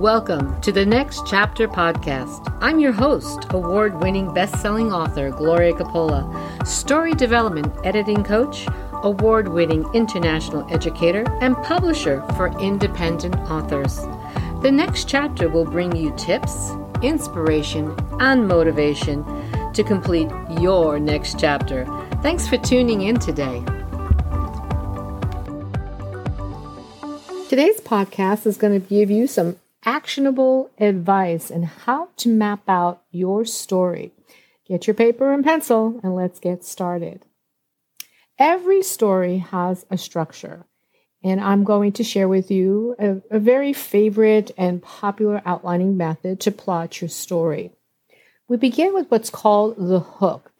Welcome to the Next Chapter podcast. I'm your host, award winning best selling author Gloria Coppola, story development editing coach, award winning international educator, and publisher for independent authors. The Next Chapter will bring you tips, inspiration, and motivation to complete your next chapter. Thanks for tuning in today. Today's podcast is going to give you some actionable advice and how to map out your story. Get your paper and pencil and let's get started. Every story has a structure, and I'm going to share with you a, a very favorite and popular outlining method to plot your story. We begin with what's called the hook.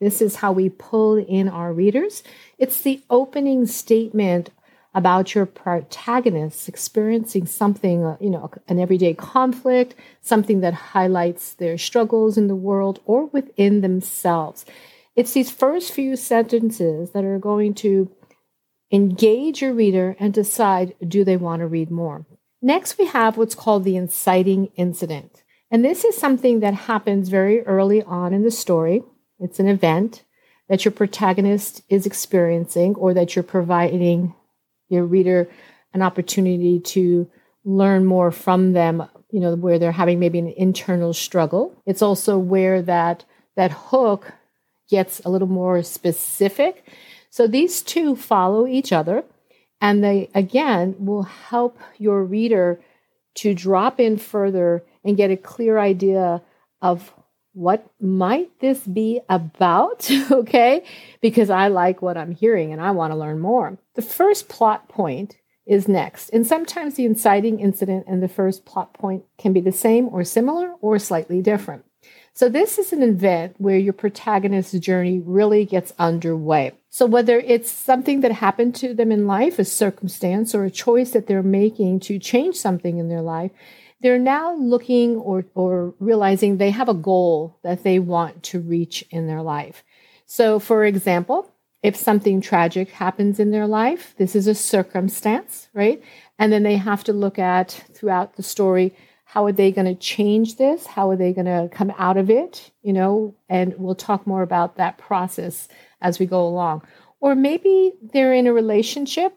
This is how we pull in our readers. It's the opening statement about your protagonists experiencing something, uh, you know, an everyday conflict, something that highlights their struggles in the world or within themselves. It's these first few sentences that are going to engage your reader and decide do they want to read more. Next, we have what's called the inciting incident. And this is something that happens very early on in the story. It's an event that your protagonist is experiencing or that you're providing your reader an opportunity to learn more from them you know where they're having maybe an internal struggle. It's also where that that hook gets a little more specific. So these two follow each other and they again will help your reader to drop in further and get a clear idea of what might this be about? okay, because I like what I'm hearing and I want to learn more. The first plot point is next. And sometimes the inciting incident and the first plot point can be the same or similar or slightly different. So, this is an event where your protagonist's journey really gets underway. So, whether it's something that happened to them in life, a circumstance, or a choice that they're making to change something in their life, they're now looking or, or realizing they have a goal that they want to reach in their life. So, for example, if something tragic happens in their life, this is a circumstance, right? And then they have to look at throughout the story how are they going to change this? How are they going to come out of it? You know, and we'll talk more about that process as we go along. Or maybe they're in a relationship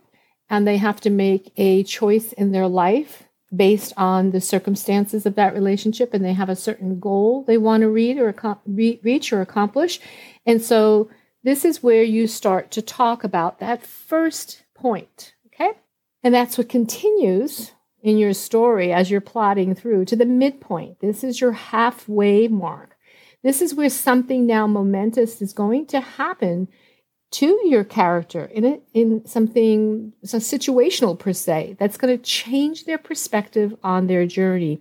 and they have to make a choice in their life based on the circumstances of that relationship and they have a certain goal they want to read or reach or accomplish. And so this is where you start to talk about that first point, okay? And that's what continues in your story as you're plotting through to the midpoint. This is your halfway mark. This is where something now momentous is going to happen to your character in a, in something so situational per se that's going to change their perspective on their journey.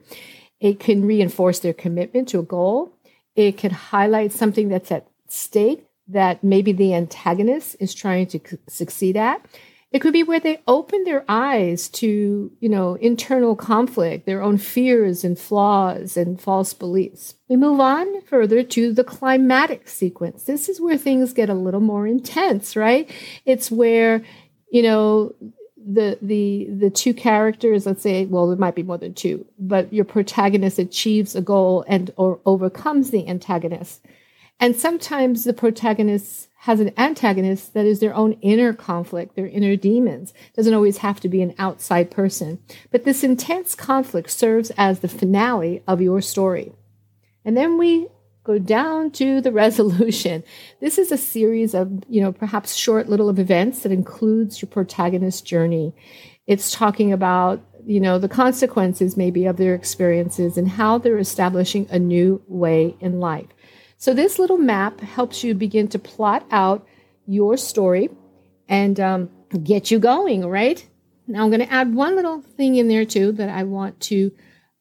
It can reinforce their commitment to a goal. It could highlight something that's at stake that maybe the antagonist is trying to succeed at. It could be where they open their eyes to, you know, internal conflict, their own fears and flaws and false beliefs. We move on further to the climatic sequence. This is where things get a little more intense, right? It's where, you know, the the the two characters let's say well there might be more than two but your protagonist achieves a goal and or overcomes the antagonist and sometimes the protagonist has an antagonist that is their own inner conflict, their inner demons. It doesn't always have to be an outside person. But this intense conflict serves as the finale of your story. And then we go down to the resolution. This is a series of, you know, perhaps short little of events that includes your protagonist's journey. It's talking about, you know, the consequences maybe of their experiences and how they're establishing a new way in life. So, this little map helps you begin to plot out your story and um, get you going, right? Now, I'm going to add one little thing in there too that I want to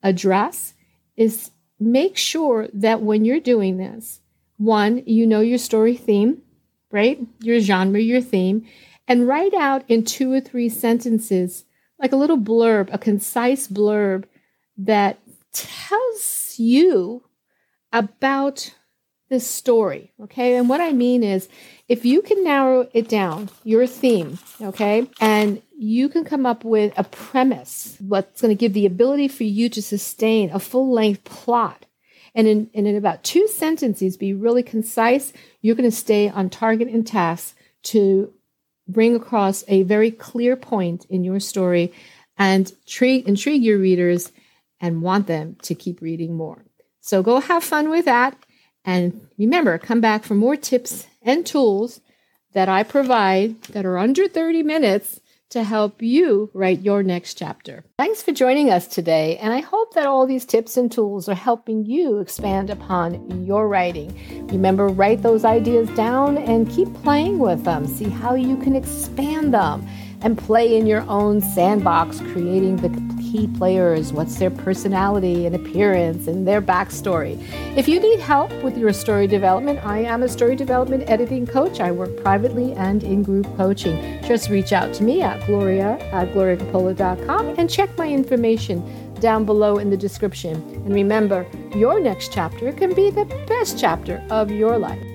address is make sure that when you're doing this, one, you know your story theme, right? Your genre, your theme, and write out in two or three sentences, like a little blurb, a concise blurb that tells you about the story. Okay. And what I mean is, if you can narrow it down, your theme, okay, and you can come up with a premise, what's going to give the ability for you to sustain a full length plot. And in, and in about two sentences, be really concise, you're going to stay on target and task to bring across a very clear point in your story and intrigue your readers and want them to keep reading more. So go have fun with that. And remember, come back for more tips and tools that I provide that are under 30 minutes to help you write your next chapter. Thanks for joining us today, and I hope that all these tips and tools are helping you expand upon your writing. Remember, write those ideas down and keep playing with them. See how you can expand them and play in your own sandbox, creating the key players, what's their personality and appearance and their backstory. If you need help with your story development, I am a story development editing coach. I work privately and in group coaching. Just reach out to me at gloria at gloriacoppola.com and check my information down below in the description. And remember, your next chapter can be the best chapter of your life.